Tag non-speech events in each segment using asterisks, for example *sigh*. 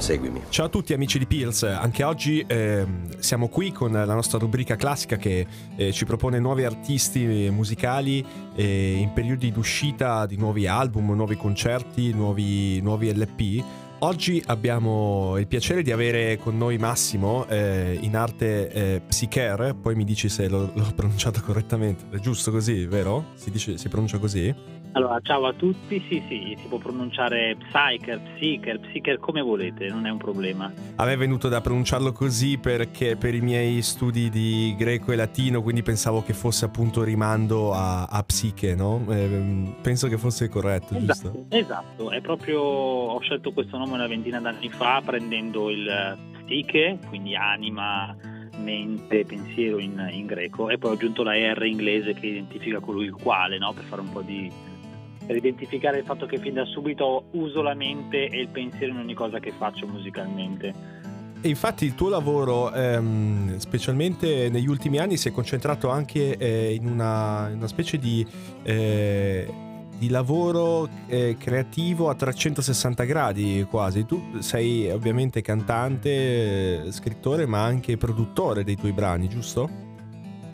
Seguimi. Ciao a tutti amici di Pills, anche oggi eh, siamo qui con la nostra rubrica classica che eh, ci propone nuovi artisti musicali eh, in periodi d'uscita di nuovi album, nuovi concerti, nuovi, nuovi LP. Oggi abbiamo il piacere di avere con noi Massimo, eh, in arte eh, Psycher, poi mi dici se l'ho, l'ho pronunciato correttamente, è giusto così, vero? Si, dice, si pronuncia così? Allora, ciao a tutti, sì sì, si può pronunciare Psyker, Psyker, Psyker come volete, non è un problema. A me è venuto da pronunciarlo così perché per i miei studi di greco e latino, quindi pensavo che fosse appunto rimando a, a psiche, no? Eh, penso che fosse corretto, esatto, giusto? Esatto, è proprio, ho scelto questo nome una ventina d'anni fa prendendo il psiche, quindi anima, mente, pensiero in, in, greco e poi ho aggiunto la R inglese che identifica colui il quale, no? per fare un po' di per identificare il fatto che fin da subito uso la mente e il pensiero in ogni cosa che faccio musicalmente. E infatti il tuo lavoro, ehm, specialmente negli ultimi anni, si è concentrato anche eh, in, una, in, una, specie di, eh, di lavoro eh, creativo a 360 gradi quasi. Tu sei ovviamente cantante, eh, scrittore, ma anche produttore dei tuoi brani, giusto?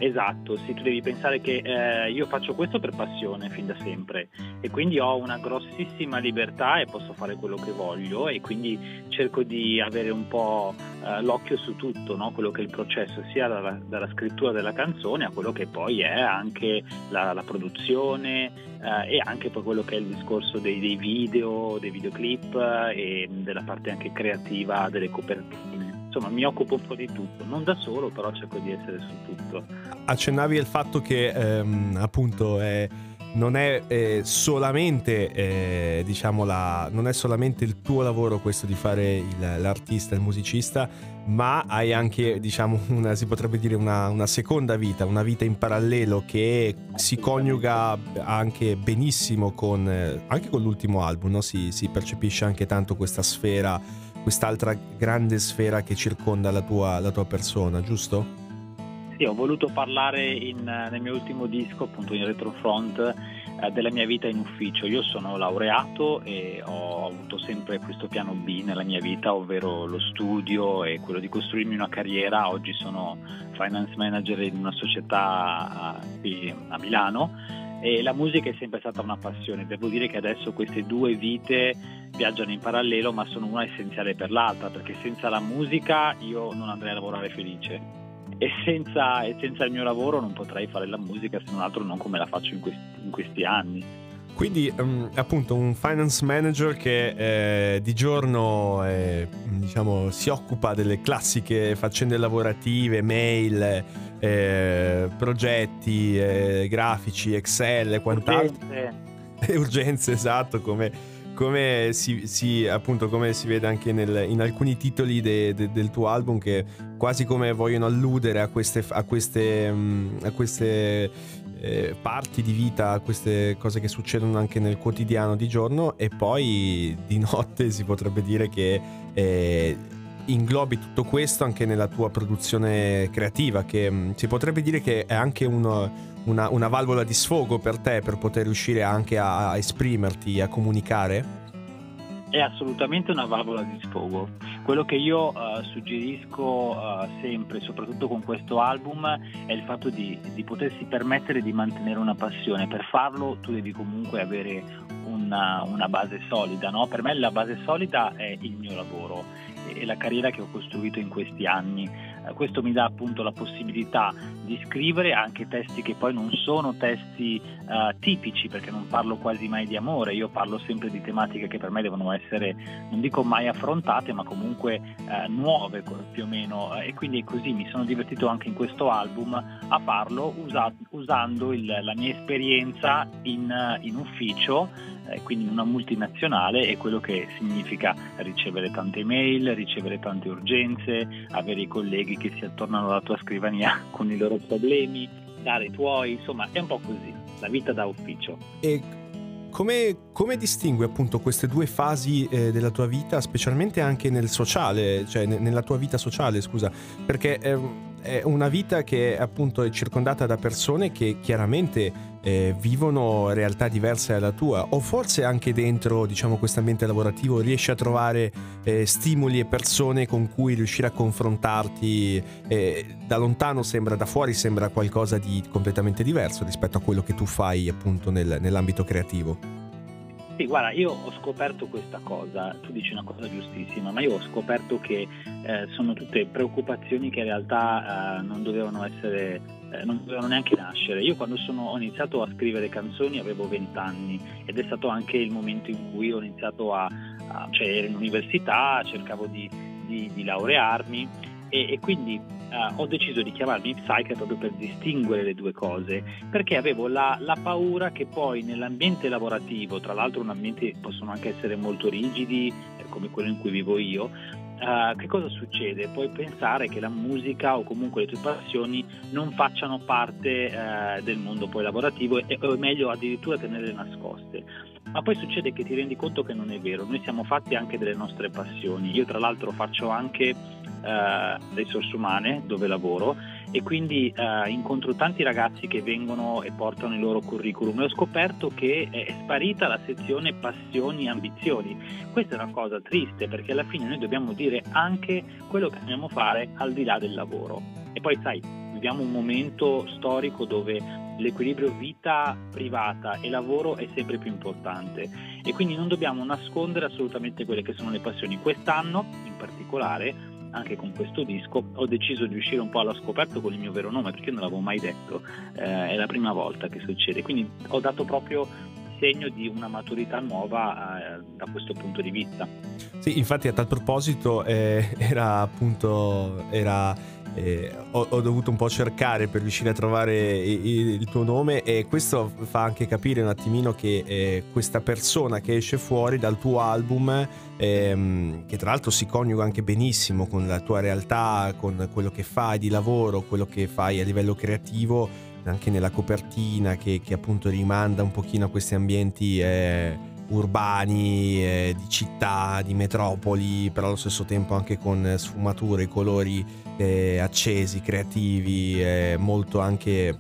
Esatto, sì, tu devi pensare che eh, io faccio questo per passione fin da sempre e quindi ho una grossissima libertà e posso fare quello che voglio e quindi cerco di avere un po' eh, l'occhio su tutto, no? quello che è il processo, sia dalla, dalla, scrittura della canzone a quello che poi è anche la, la produzione eh, e anche poi quello che è il discorso dei, dei video, dei videoclip eh, e della parte anche creativa delle copertine insomma mi occupo un po' di tutto, non da solo, però cerco di essere su tutto. Accennavi al fatto che ehm, appunto è, non è eh, solamente eh, diciamo la, non è solamente il tuo lavoro questo di fare il, l'artista, il musicista, ma hai anche diciamo *laughs* una, si potrebbe dire una, una seconda vita, una vita in parallelo che si coniuga anche benissimo con, eh, anche con l'ultimo album, no? si, si percepisce anche tanto questa sfera quest'altra grande sfera che circonda la tua, la tua persona, giusto? Sì, ho voluto parlare in, nel mio ultimo disco, appunto in Retrofront, eh, della mia vita in ufficio. Io sono laureato e ho avuto sempre questo piano B nella mia vita, ovvero lo studio e quello di costruirmi una carriera. Oggi sono finance manager in una società qui a Milano e la musica è sempre stata una passione. Devo dire che adesso queste due vite viaggiano in parallelo, ma sono una essenziale per l'altra, perché senza la musica io non andrei a lavorare felice. E senza, e senza il mio lavoro non potrei fare la musica se non altro non come la faccio in questi, in questi anni. Quindi um, appunto un finance manager che eh, di giorno eh, diciamo, si occupa delle classiche faccende lavorative, mail, eh, progetti, eh, grafici, Excel e quant'altro. Urgenze. *laughs* Urgenze, esatto, come, come, si, si, appunto, come si vede anche nel, in alcuni titoli de, de, del tuo album che quasi come vogliono alludere a queste, a queste, mm, a queste eh, parti di vita, queste cose che succedono anche nel quotidiano di giorno e poi di *laughs* notte si potrebbe dire che... Eh, inglobi tutto questo anche nella tua produzione creativa, che mh, mm, si potrebbe dire che è anche uno, una, una, valvola di sfogo per te per poter riuscire anche a, a esprimerti, a comunicare? È assolutamente una valvola di sfogo. Quello che io uh, suggerisco uh, sempre, soprattutto con questo album, è il fatto di, di, potersi permettere di mantenere una passione. Per farlo tu devi comunque avere una, una base solida. No? Per me la base solida è il mio lavoro e la carriera che ho costruito in questi anni. Eh, questo mi dà appunto la possibilità di scrivere anche testi che poi non sono testi uh, tipici perché non parlo quasi mai di amore, io parlo sempre di tematiche che per me devono essere, non dico mai affrontate, ma comunque uh, nuove più o meno. E quindi così mi sono divertito anche in questo album a farlo usa- usando il, la mia esperienza in, in ufficio eh, quindi una multinazionale è quello che significa ricevere tante email, ricevere tante urgenze, avere i colleghi che si attornano alla tua scrivania *laughs* con i loro problemi, dare i tuoi, insomma è un po' così, la vita da ufficio. E come, come, distingui appunto queste due fasi eh, della tua vita, specialmente anche nel sociale, cioè nella tua vita sociale, scusa, perché eh, è una vita che appunto è circondata da persone che chiaramente eh, vivono realtà diverse dalla tua o forse anche dentro diciamo questo ambiente lavorativo riesci a trovare eh, stimoli e persone con cui riuscire a confrontarti eh, da lontano sembra da fuori sembra qualcosa di completamente diverso rispetto a quello che tu fai appunto nel, nell'ambito creativo sì, guarda, io ho scoperto questa cosa, tu dici una cosa giustissima, ma io ho scoperto che eh, sono tutte preoccupazioni che in realtà eh, non dovevano essere, eh, non dovevano neanche nascere. Io quando sono, ho iniziato a scrivere canzoni avevo 20 anni ed è stato anche il momento in cui ho iniziato a, a cioè ero in università, cercavo di, di, di laurearmi e, e quindi uh, ho deciso di chiamarmi Psyche proprio per distinguere le due cose, perché avevo la, la, paura che poi nell'ambiente lavorativo, tra l'altro un ambiente possono anche essere molto rigidi, eh, come quello in cui vivo io, Uh, che cosa succede? Puoi pensare che la musica o comunque le tue passioni non facciano parte uh, del mondo poi lavorativo e, o meglio addirittura tenerle nascoste. Ma poi succede che ti rendi conto che non è vero, noi siamo fatti anche delle nostre passioni. Io tra l'altro faccio anche eh, risorse umane dove lavoro e quindi eh, incontro tanti ragazzi che vengono e portano il loro curriculum e ho scoperto che è sparita la sezione passioni e ambizioni. Questa è una cosa triste perché alla fine noi dobbiamo dire anche quello che dobbiamo fare al di là del lavoro. E poi sai, viviamo un momento storico dove l'equilibrio vita privata e lavoro è sempre più importante e quindi non dobbiamo nascondere assolutamente quelle che sono le passioni. Quest'anno in particolare anche con questo disco ho deciso di uscire un po' alla scoperta con il mio vero nome perché non l'avevo mai detto, eh, è la prima volta che succede, quindi ho dato proprio segno di una maturità nuova eh, da questo punto di vista. Sì, infatti a tal proposito eh, *laughs* era appunto era eh, ho, ho, dovuto un po' cercare per riuscire a trovare il, il, tuo nome e questo fa anche capire un attimino che eh, questa persona che esce fuori dal tuo album, ehm, che tra l'altro si coniuga anche benissimo con la tua realtà, con quello che fai di lavoro, quello che fai a livello creativo, anche nella copertina che, che appunto rimanda un pochino a questi ambienti. Eh, urbani, eh, di città, di metropoli, però allo stesso tempo anche con sfumature, colori eh, accesi, creativi, eh, molto anche,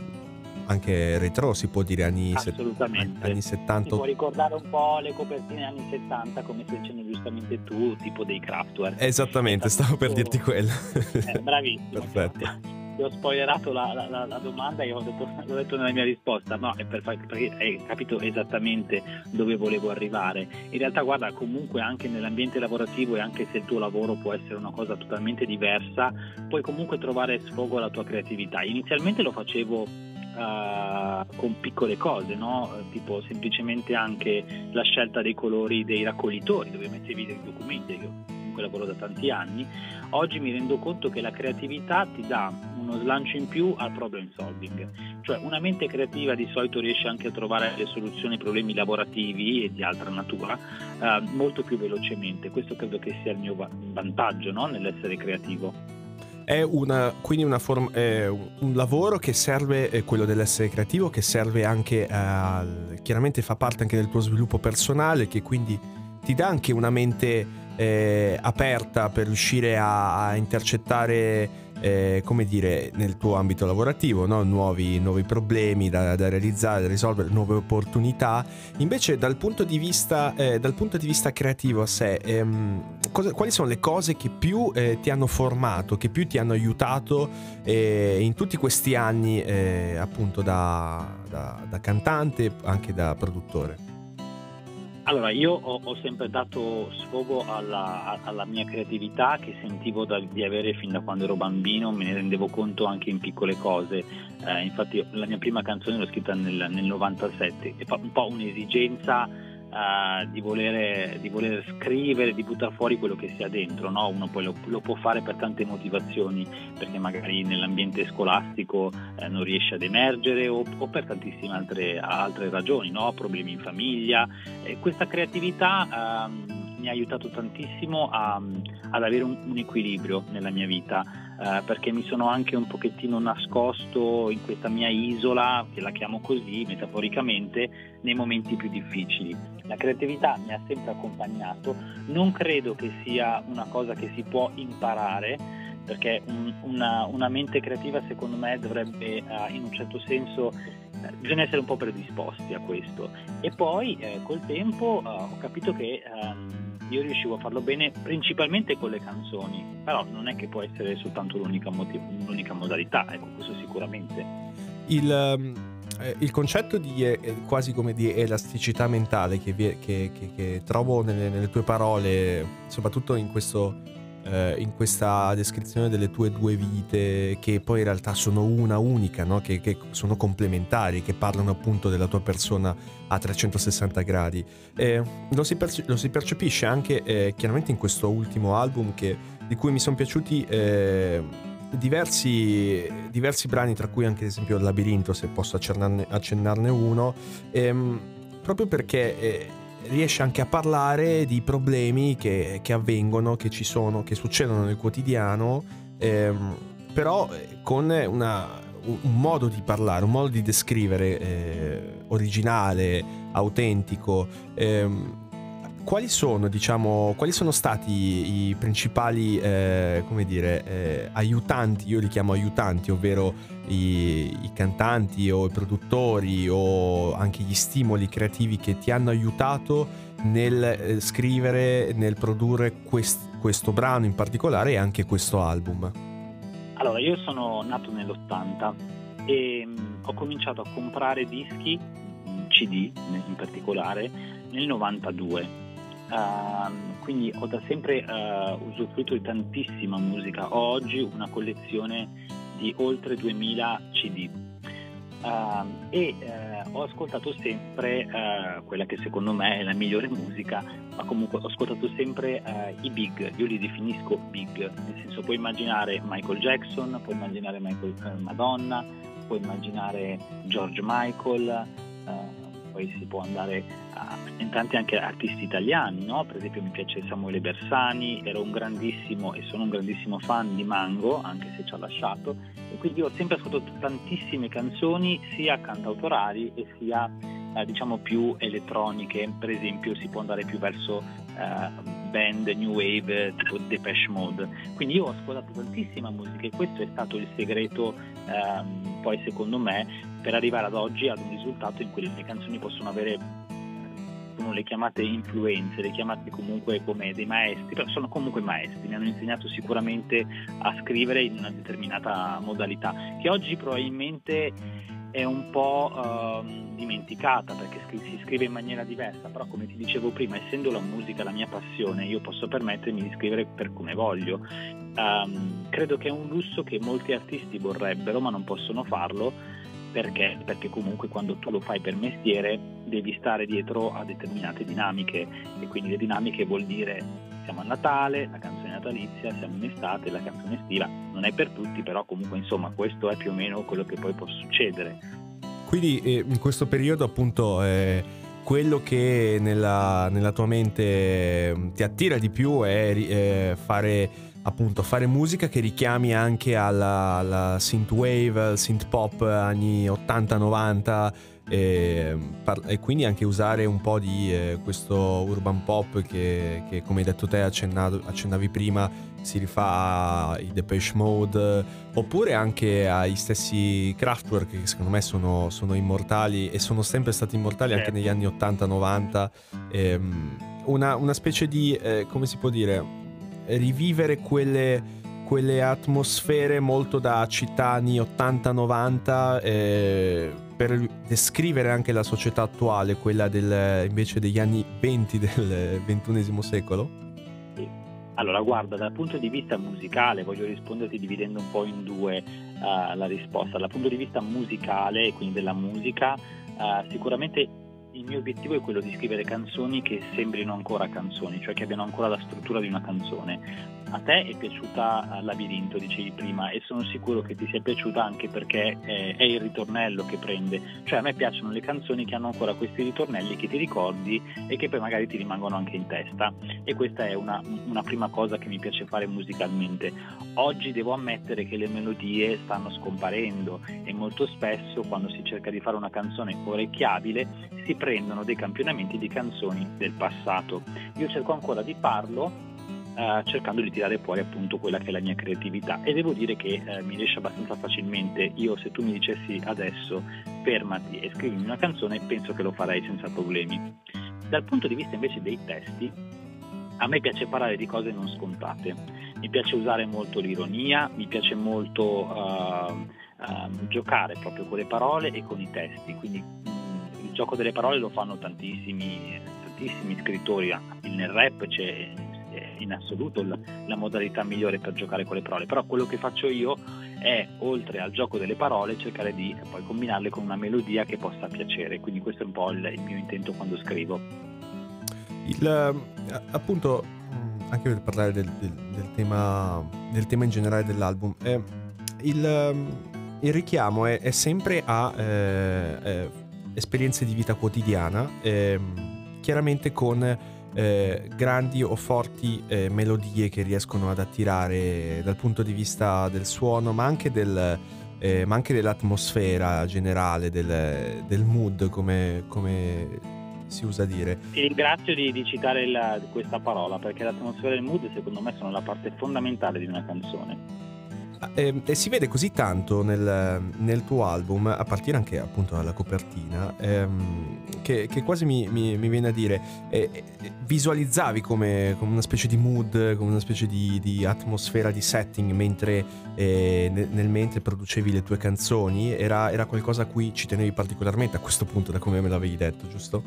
anche retro si può dire anni, Assolutamente. anni 70. Si può ricordare un po' le copertine anni 70 come se ce giustamente tu, tipo dei Kraftwerk. Esattamente, stavo per dirti quello. Eh, bravissimo. *laughs* Perfetto ti ho spoilerato la, la, la, domanda e ho detto, *laughs* l'ho detto nella mia risposta, no, è per, perché hai capito esattamente dove volevo arrivare. In realtà guarda, comunque anche nell'ambiente lavorativo e anche se il tuo lavoro può essere una cosa totalmente diversa, puoi comunque trovare sfogo alla tua creatività. Inizialmente lo facevo Uh, con piccole cose, no? tipo semplicemente anche la scelta dei colori dei raccoglitori dove mettevi dei documenti, io comunque lavoro da tanti anni, oggi mi rendo conto che la creatività ti dà uno slancio in più al problem solving, cioè una mente creativa di solito riesce anche a trovare le soluzioni ai problemi lavorativi e di altra natura eh, molto più velocemente, questo credo che sia il mio vantaggio no? nell'essere creativo. È, una, quindi una form, è un lavoro che serve, è quello dell'essere creativo, che serve anche a, chiaramente fa parte anche del tuo sviluppo personale, che quindi ti dà anche una mente eh, aperta per riuscire a, a intercettare eh, come dire, nel tuo ambito lavorativo, no? nuovi, nuovi, problemi da, da, realizzare, da risolvere, nuove opportunità. Invece dal punto di vista, eh, punto di vista creativo a sé, ehm, cosa, quali sono le cose che più eh, ti hanno formato, che più ti hanno aiutato eh, in tutti questi anni eh, appunto da, da, da cantante, anche da produttore? Allora, io ho, ho, sempre dato sfogo alla, alla, mia creatività che sentivo da, di avere fin da quando ero bambino, me ne rendevo conto anche in piccole cose. Eh, infatti la mia prima canzone l'ho scritta nel, nel 97, è un po' un'esigenza uh, di, voler, di, voler, scrivere, di buttare fuori quello che sia dentro. No? Uno poi lo, lo, può fare per tante motivazioni, perché magari nell'ambiente scolastico eh, non riesce ad emergere o, o per tantissime altre, altre ragioni, no? problemi in famiglia. Eh, questa creatività... Uh, mi ha aiutato tantissimo a, ad avere un, un, equilibrio nella mia vita, eh, perché mi sono anche un pochettino nascosto in questa mia isola, che la chiamo così metaforicamente, nei momenti più difficili. La creatività mi ha sempre accompagnato, non credo che sia una cosa che si può imparare, perché un, una, una, mente creativa secondo me dovrebbe uh, in un certo senso eh, bisogna essere un po' predisposti a questo. E poi eh, col tempo uh, ho capito che um, io riuscivo a farlo bene principalmente con le canzoni. Però non è che può essere soltanto l'unica, motiv- l'unica modalità ecco questo sicuramente. Il, um, il concetto di eh, quasi come di elasticità mentale che, che, che, che trovo nelle, nelle tue parole soprattutto in questo eh, in questa descrizione delle tue due vite che poi in realtà sono una unica, no? che, che, sono complementari, che parlano appunto della tua persona a 360 gradi. Eh, lo, si perce- lo, si percepisce anche eh, chiaramente in questo ultimo album che, di cui mi sono piaciuti eh, diversi, diversi, brani, tra cui anche ad esempio Labirinto, se posso accennarne, accennarne uno, ehm, proprio perché eh, riesce anche a parlare di problemi che, che avvengono, che ci sono, che succedono nel quotidiano, ehm, però eh, con una, un modo di parlare, un modo di descrivere eh, originale, autentico. Ehm, quali sono, diciamo, quali sono stati i principali, eh, come dire, eh, aiutanti, io li chiamo aiutanti, ovvero i, i, cantanti o i produttori o anche gli stimoli creativi che ti hanno aiutato nel eh, scrivere, nel produrre quest, questo brano in particolare e anche questo album? Allora, io sono nato nell'80 e mm, ho cominciato a comprare dischi, CD in particolare, nel 92 Uh, quindi ho da sempre uh, usufruito di tantissima musica. Ho oggi una collezione di oltre 2000 CD uh, e eh, ho ascoltato sempre eh, quella che secondo me è la migliore musica, ma comunque ho ascoltato sempre i big, io li definisco big, nel senso puoi immaginare Michael Jackson, puoi immaginare Michael, Madonna, puoi immaginare George Michael poi si può andare a, in tanti anche artisti italiani, no? per esempio mi piace Samuele Bersani, ero un grandissimo e sono un grandissimo fan di Mango, anche se ci ha lasciato, e quindi ho sempre ascoltato tantissime canzoni, sia cantautorali e sia eh, diciamo più elettroniche, per esempio si può andare più verso eh, band new wave tipo Depeche Mode. Quindi io ho ascoltato tantissima musica e questo è stato il segreto ehm, poi secondo me per arrivare ad oggi ad un risultato in cui le mie canzoni possono avere sono le chiamate influenze, le chiamate comunque come dei maestri, però sono comunque maestri, mi hanno insegnato sicuramente a scrivere in una determinata modalità, che oggi probabilmente è un po' uh, dimenticata perché si scrive in maniera diversa, però come ti dicevo prima, essendo la musica la mia passione, io posso permettermi di scrivere per come voglio. Um, credo che è un lusso che molti artisti vorrebbero, ma non possono farlo perché? Perché comunque quando tu lo fai per mestiere devi stare dietro a determinate dinamiche e quindi le dinamiche vuol dire siamo a Natale, la canzone natalizia, siamo in estate, la canzone estiva, non è per tutti, però comunque insomma questo è più o meno quello che poi può succedere. Quindi eh, in questo periodo appunto eh, quello che nella, nella, tua mente eh, ti attira di più è eh, fare appunto fare musica che richiami anche alla, alla synthwave, al synth pop anni 80-90 e, e, quindi anche usare un po' di eh, questo urban pop che, che, come hai detto te accennavi prima si rifà ai Depeche Mode oppure anche ai stessi Kraftwerk che secondo me sono, sono immortali e sono sempre stati immortali anche negli anni 80-90 ehm, una, una, specie di eh, come si può dire rivivere quelle quelle atmosfere molto da città anni 80-90 eh, per descrivere anche la società attuale, quella del, invece degli anni 20 del XXI secolo? Allora, guarda, dal punto di vista musicale, voglio risponderti dividendo un po' in due uh, la risposta. Dal punto di vista musicale, quindi della musica, uh, sicuramente il mio obiettivo è quello di scrivere canzoni che sembrino ancora canzoni, cioè che abbiano ancora la struttura di una canzone. A te è piaciuta Labirinto, dicevi prima, e sono sicuro che ti sia piaciuta anche perché è il ritornello che prende. Cioè a me piacciono le canzoni che hanno ancora questi ritornelli che ti ricordi e che poi magari ti rimangono anche in testa. E questa è una, una prima cosa che mi piace fare musicalmente. Oggi devo ammettere che le melodie stanno scomparendo e molto spesso quando si cerca di fare una canzone orecchiabile si prendono dei campionamenti di canzoni del passato. Io cerco ancora di farlo Uh, cercando di tirare fuori appunto quella che è la mia creatività. E devo dire che uh, mi riesce abbastanza facilmente. Io se tu mi dicessi adesso fermati e scrivimi una canzone penso che lo farei senza problemi. Dal punto di vista invece dei testi a me piace parlare di cose non scontate. Mi piace usare molto l'ironia mi piace molto uh, giocare proprio con le parole e con i testi. Quindi mh, il gioco delle parole lo fanno tantissimi tantissimi scrittori. Nel rap c'è in assoluto la, la modalità migliore per giocare con le parole, però quello che faccio io è, oltre al gioco delle parole, cercare di poi combinarle con una melodia che possa piacere, quindi questo è un po' il, il mio intento quando scrivo. Il, eh, appunto, anche per parlare del, del, del, tema, del tema in generale dell'album, eh, il, il, richiamo è, è sempre a eh, eh, esperienze di vita quotidiana, ehm, chiaramente con eh, grandi o forti eh, melodie che riescono ad attirare dal punto di vista del suono, ma anche, del, eh, ma anche dell'atmosfera generale, del, del mood, come, come, si usa dire. Ti ringrazio di, di citare la, questa parola, perché l'atmosfera e il mood secondo me sono la parte fondamentale di una canzone. E, e, si vede così tanto nel, nel, tuo album, a partire anche appunto dalla copertina, ehm, che, che, quasi mi, mi, mi, viene a dire, eh, visualizzavi come, come, una specie di mood, come una specie di, di atmosfera, di setting, mentre eh, nel, nel, mentre producevi le tue canzoni, era, era, qualcosa a cui ci tenevi particolarmente a questo punto, da come me l'avevi detto, giusto?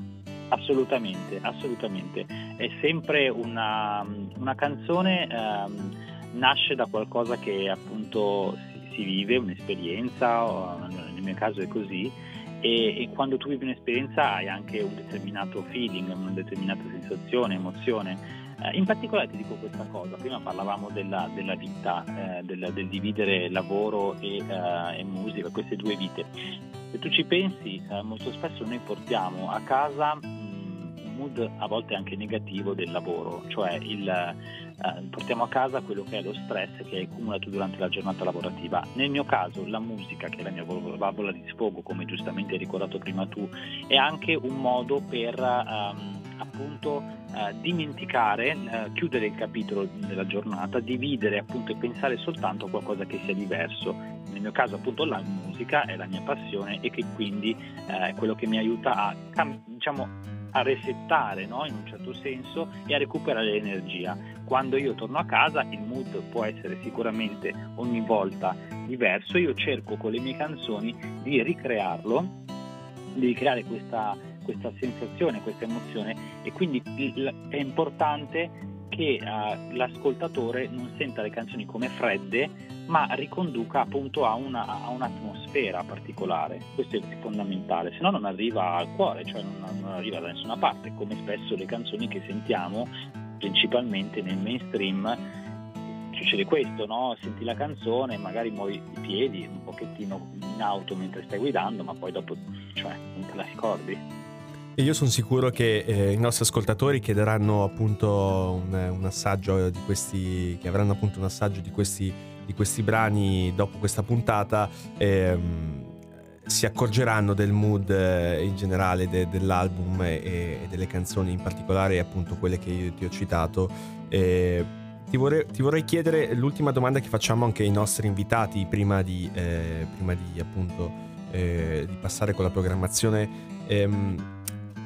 Assolutamente, assolutamente. È sempre una, una canzone... Um, nasce da qualcosa che appunto si, si vive, un'esperienza, nel mio caso è così, e, e, quando tu vivi un'esperienza hai anche un determinato feeling, una determinata sensazione, emozione. Eh, in particolare ti dico questa cosa, prima parlavamo della, della vita, eh, del, del, dividere lavoro e, eh, e, musica, queste due vite. Se tu ci pensi, eh, molto spesso noi portiamo a casa mood a volte anche negativo del lavoro, cioè il eh, portiamo a casa quello che è lo stress che hai accumulato durante la giornata lavorativa. Nel mio caso la musica, che è la mia valvola di sfogo, come giustamente hai ricordato prima tu, è anche un modo per ehm, appunto eh, dimenticare, eh, chiudere il capitolo della giornata, dividere appunto e pensare soltanto a qualcosa che sia diverso. Nel mio caso appunto la musica è la mia passione e che quindi eh, è quello che mi aiuta a diciamo a resettare no? in un certo senso e a recuperare l'energia. Quando io torno a casa il mood può essere sicuramente ogni volta diverso, io cerco con le mie canzoni di ricrearlo, di ricreare questa, questa sensazione, questa emozione e quindi è importante che uh, l'ascoltatore non senta le canzoni come fredde ma riconduca appunto a, una, a, un'atmosfera particolare. Questo è fondamentale, se no non arriva al cuore, cioè non, non, arriva da nessuna parte, come spesso le canzoni che sentiamo principalmente nel mainstream. Succede questo, no? Senti la canzone, magari muovi i piedi un pochettino in auto mentre stai guidando, ma poi dopo cioè, non te la ricordi. E io sono sicuro che eh, i nostri ascoltatori chiederanno appunto un, un assaggio di questi, che avranno appunto un assaggio di questi di questi brani dopo questa puntata ehm, si accorgeranno del mood eh, in generale de, dell'album e, e, delle canzoni, in particolare appunto quelle che io ti ho citato. Eh, ti, vorrei, ti, vorrei, chiedere l'ultima domanda che facciamo anche ai nostri invitati prima di, eh, prima di appunto eh, di passare con la programmazione. Ehm,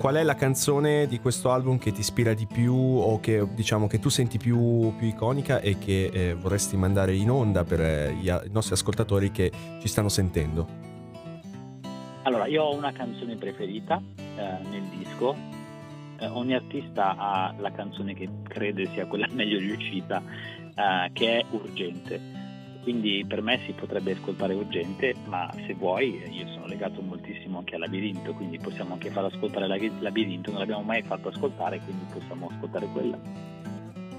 qual è la canzone di questo album che ti ispira di più o che diciamo che tu senti più, più iconica e che eh, vorresti mandare in onda per eh, i, i nostri ascoltatori che ci stanno sentendo? Allora, io ho una canzone preferita eh, nel disco. Eh, ogni artista ha la canzone che crede sia quella *laughs* meglio riuscita, eh, che è Urgente quindi per me si potrebbe ascoltare urgente, ma se vuoi io sono legato moltissimo anche al labirinto, quindi possiamo anche far ascoltare il labirinto, non l'abbiamo mai fatto ascoltare, quindi possiamo ascoltare quella.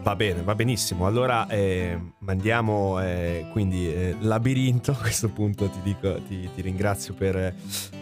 Va bene, va benissimo. Allora eh, mandiamo eh, quindi eh, Labirinto. A questo punto ti, dico, ti, ti ringrazio per,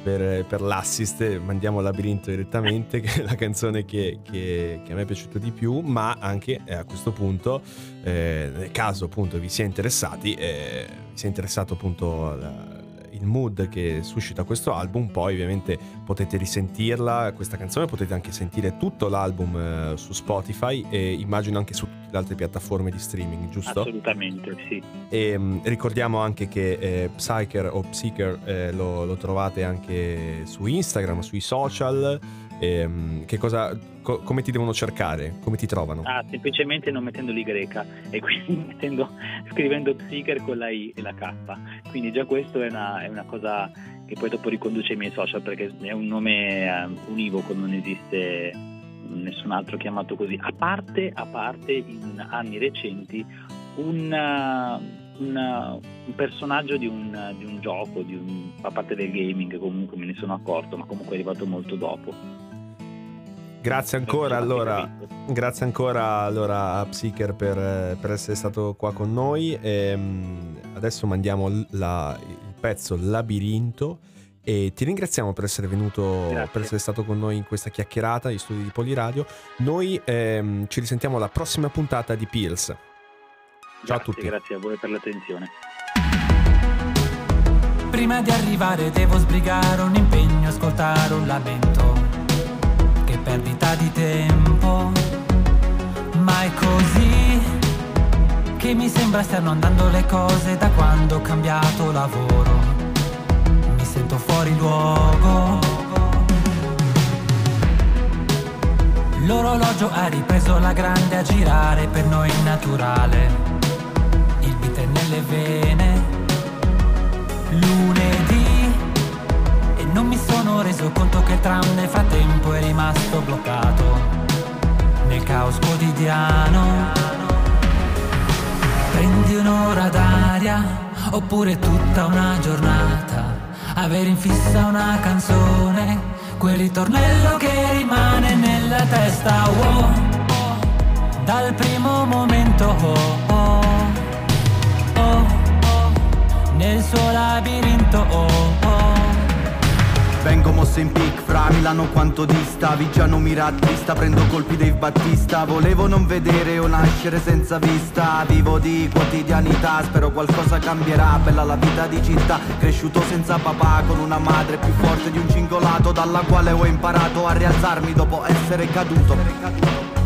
per, per, l'assist. Mandiamo Labirinto direttamente, che è la canzone che, che, che a me è piaciuta di più. Ma anche eh, a questo punto, eh, nel caso appunto vi sia interessati, eh, vi sia interessato appunto. La, il mood che suscita questo album, poi ovviamente potete risentirla, questa canzone, potete anche sentire tutto l'album eh, su Spotify e immagino anche su tutte le altre piattaforme di streaming, giusto? Assolutamente, sì. E mh, mm, ricordiamo anche che eh, Psyker o Psyker eh, lo, lo trovate anche su Instagram, sui social. E, um, cosa, co- come ti devono cercare? Come ti trovano? Ah, semplicemente non mettendo l'Y e quindi *laughs* mettendo, scrivendo Psyker con la I e la K. Quindi già questo è una, è una, cosa che poi dopo riconduce ai miei social perché è un nome uh, univoco, non esiste nessun altro chiamato così. A parte, a parte in anni recenti un, uh, un, uh, un personaggio di un, di un gioco, di un, a parte del gaming comunque me ne sono accorto, ma comunque è arrivato molto dopo. Grazie ancora allora, grazie ancora allora a Psyker per, per, essere stato qua con noi. E, ehm, adesso mandiamo la, il pezzo Labirinto e ti ringraziamo per essere venuto, grazie. per essere stato con noi in questa chiacchierata di studi di Poliradio. Noi ehm, ci risentiamo alla prossima puntata di Pills. Ciao grazie, a tutti. Grazie a voi per l'attenzione. Prima di arrivare devo sbrigare un impegno, ascoltare un lamento perdita di tempo, ma è così che mi sembra stiano andando le cose da quando ho cambiato lavoro. Mi sento fuori luogo. L'orologio ha ripreso la grande a girare per noi naturale. Il beat è nelle vene. Reso conto che il tram nel frattempo è rimasto bloccato nel caos quotidiano. Prendi un'ora d'aria oppure tutta una giornata. Avere in fissa una canzone, quel ritornello che rimane nella testa. Oh, dal primo momento, oh, oh, oh, nel suo labirinto. Oh, oh. Vengo mosso in pic fra Milano quanto dista. Vigiano mi rattrista, prendo colpi Dave Battista. Volevo non vedere o nascere senza vista. Vivo di quotidianità, spero qualcosa cambierà. Bella la vita di città, cresciuto senza papà Con una madre più forte di un cingolato Dalla quale ho imparato a rialzarmi dopo essere caduto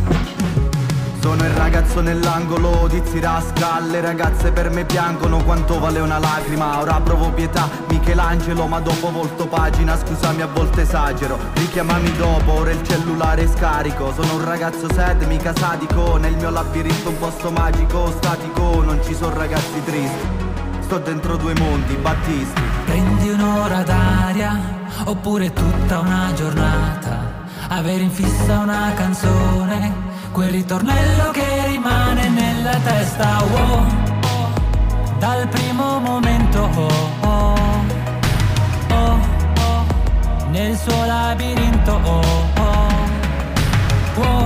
sono il ragazzo nell'angolo di Zirasca. Le ragazze per me piangono quanto vale una lacrima. Ora provo pietà, Michelangelo ma dopo volto pagina. Scusami a volte esagero, richiamami dopo Ora il cellulare è scarico. Sono un ragazzo sad, mica sadico. Nel mio labirinto un posto magico, statico. Non ci sono ragazzi tristi. Sto dentro due mondi, battisti. Prendi un'ora d'aria Oppure tutta una giornata. Avere in fissa una canzone quel ritornello che rimane nella testa, oh, dal primo momento, oh, oh, oh, oh nel suo labirinto, oh, oh, oh,